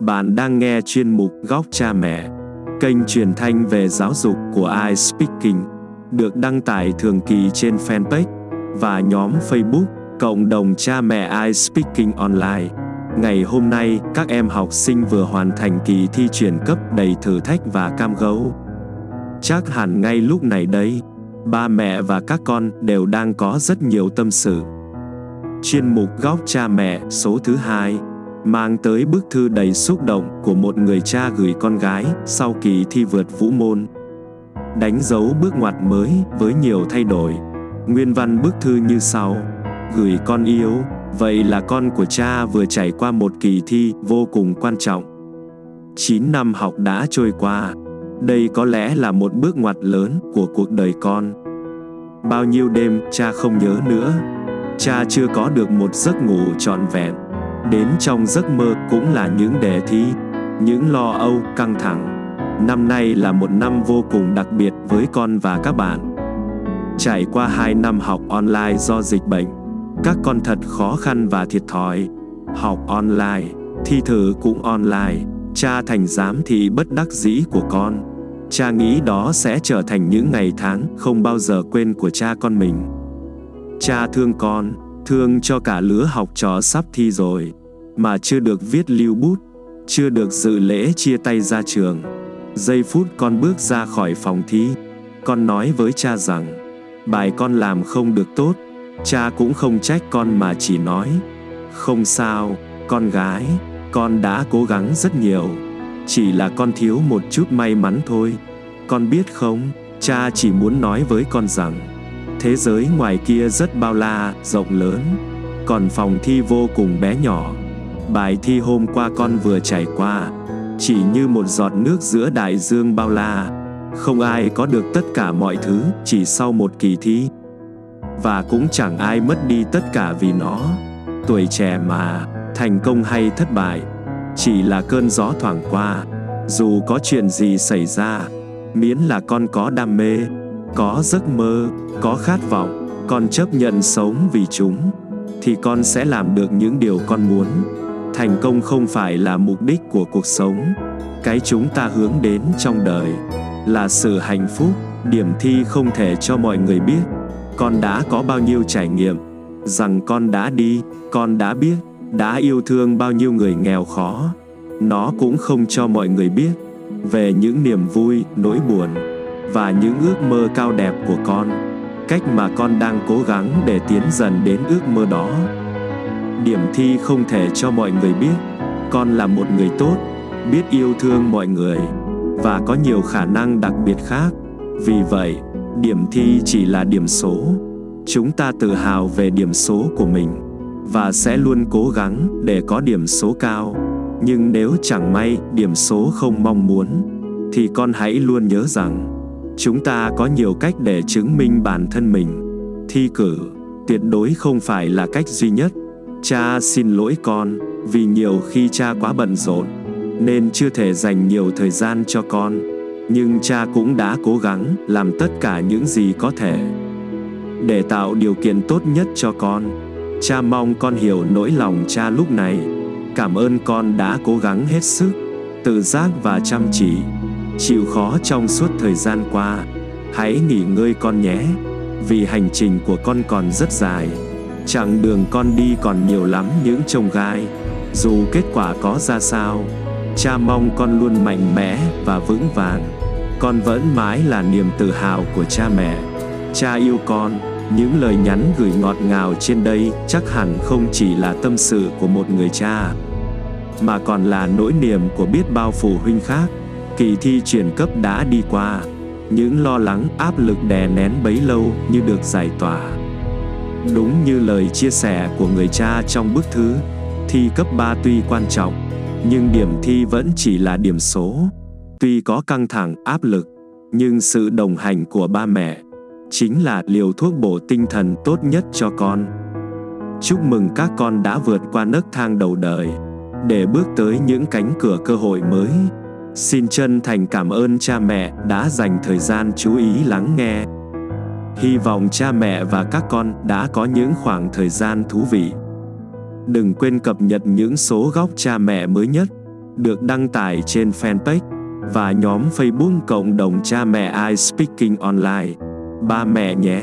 Bạn đang nghe chuyên mục Góc Cha Mẹ, kênh truyền thanh về giáo dục của iSpeaking, được đăng tải thường kỳ trên fanpage và nhóm Facebook Cộng đồng cha mẹ iSpeaking Online. Ngày hôm nay, các em học sinh vừa hoàn thành kỳ thi chuyển cấp đầy thử thách và cam gấu. Chắc hẳn ngay lúc này đây, ba mẹ và các con đều đang có rất nhiều tâm sự. Chuyên mục Góc Cha Mẹ số thứ hai mang tới bức thư đầy xúc động của một người cha gửi con gái sau kỳ thi vượt vũ môn. Đánh dấu bước ngoặt mới với nhiều thay đổi. Nguyên văn bức thư như sau: Gửi con yêu, vậy là con của cha vừa trải qua một kỳ thi vô cùng quan trọng. 9 năm học đã trôi qua. Đây có lẽ là một bước ngoặt lớn của cuộc đời con. Bao nhiêu đêm cha không nhớ nữa. Cha chưa có được một giấc ngủ trọn vẹn đến trong giấc mơ cũng là những đề thi, những lo âu, căng thẳng. Năm nay là một năm vô cùng đặc biệt với con và các bạn. Trải qua hai năm học online do dịch bệnh, các con thật khó khăn và thiệt thòi. Học online, thi thử cũng online, cha thành giám thị bất đắc dĩ của con. Cha nghĩ đó sẽ trở thành những ngày tháng không bao giờ quên của cha con mình. Cha thương con, thương cho cả lứa học trò sắp thi rồi, mà chưa được viết lưu bút, chưa được dự lễ chia tay ra trường. Giây phút con bước ra khỏi phòng thi, con nói với cha rằng, bài con làm không được tốt, cha cũng không trách con mà chỉ nói, không sao, con gái, con đã cố gắng rất nhiều, chỉ là con thiếu một chút may mắn thôi. Con biết không, cha chỉ muốn nói với con rằng, thế giới ngoài kia rất bao la, rộng lớn, còn phòng thi vô cùng bé nhỏ. Bài thi hôm qua con vừa trải qua, chỉ như một giọt nước giữa đại dương bao la. Không ai có được tất cả mọi thứ chỉ sau một kỳ thi. Và cũng chẳng ai mất đi tất cả vì nó. Tuổi trẻ mà, thành công hay thất bại, chỉ là cơn gió thoảng qua. Dù có chuyện gì xảy ra, miễn là con có đam mê, có giấc mơ, có khát vọng, con chấp nhận sống vì chúng, thì con sẽ làm được những điều con muốn thành công không phải là mục đích của cuộc sống. Cái chúng ta hướng đến trong đời là sự hạnh phúc, điểm thi không thể cho mọi người biết. Con đã có bao nhiêu trải nghiệm, rằng con đã đi, con đã biết, đã yêu thương bao nhiêu người nghèo khó. Nó cũng không cho mọi người biết về những niềm vui, nỗi buồn và những ước mơ cao đẹp của con. Cách mà con đang cố gắng để tiến dần đến ước mơ đó điểm thi không thể cho mọi người biết. Con là một người tốt, biết yêu thương mọi người, và có nhiều khả năng đặc biệt khác. Vì vậy, điểm thi chỉ là điểm số. Chúng ta tự hào về điểm số của mình, và sẽ luôn cố gắng để có điểm số cao. Nhưng nếu chẳng may điểm số không mong muốn, thì con hãy luôn nhớ rằng, chúng ta có nhiều cách để chứng minh bản thân mình. Thi cử tuyệt đối không phải là cách duy nhất. Cha xin lỗi con, vì nhiều khi cha quá bận rộn, nên chưa thể dành nhiều thời gian cho con. Nhưng cha cũng đã cố gắng làm tất cả những gì có thể để tạo điều kiện tốt nhất cho con. Cha mong con hiểu nỗi lòng cha lúc này. Cảm ơn con đã cố gắng hết sức, tự giác và chăm chỉ, chịu khó trong suốt thời gian qua. Hãy nghỉ ngơi con nhé, vì hành trình của con còn rất dài. Chặng đường con đi còn nhiều lắm những trông gai. Dù kết quả có ra sao, Cha mong con luôn mạnh mẽ và vững vàng. Con vẫn mãi là niềm tự hào của cha mẹ. Cha yêu con, Những lời nhắn gửi ngọt ngào trên đây Chắc hẳn không chỉ là tâm sự của một người cha, Mà còn là nỗi niềm của biết bao phụ huynh khác. Kỳ thi chuyển cấp đã đi qua, những lo lắng, áp lực đè nén bấy lâu như được giải tỏa. Đúng như lời chia sẻ của người cha trong bức thư, thi cấp 3 tuy quan trọng, nhưng điểm thi vẫn chỉ là điểm số. Tuy có căng thẳng, áp lực, nhưng sự đồng hành của ba mẹ chính là liều thuốc bổ tinh thần tốt nhất cho con. Chúc mừng các con đã vượt qua nấc thang đầu đời để bước tới những cánh cửa cơ hội mới. Xin chân thành cảm ơn cha mẹ đã dành thời gian chú ý lắng nghe hy vọng cha mẹ và các con đã có những khoảng thời gian thú vị đừng quên cập nhật những số góc cha mẹ mới nhất, được đăng tải trên fanpage và nhóm Facebook cộng đồng cha mẹ I Speaking Online. Ba mẹ nhé!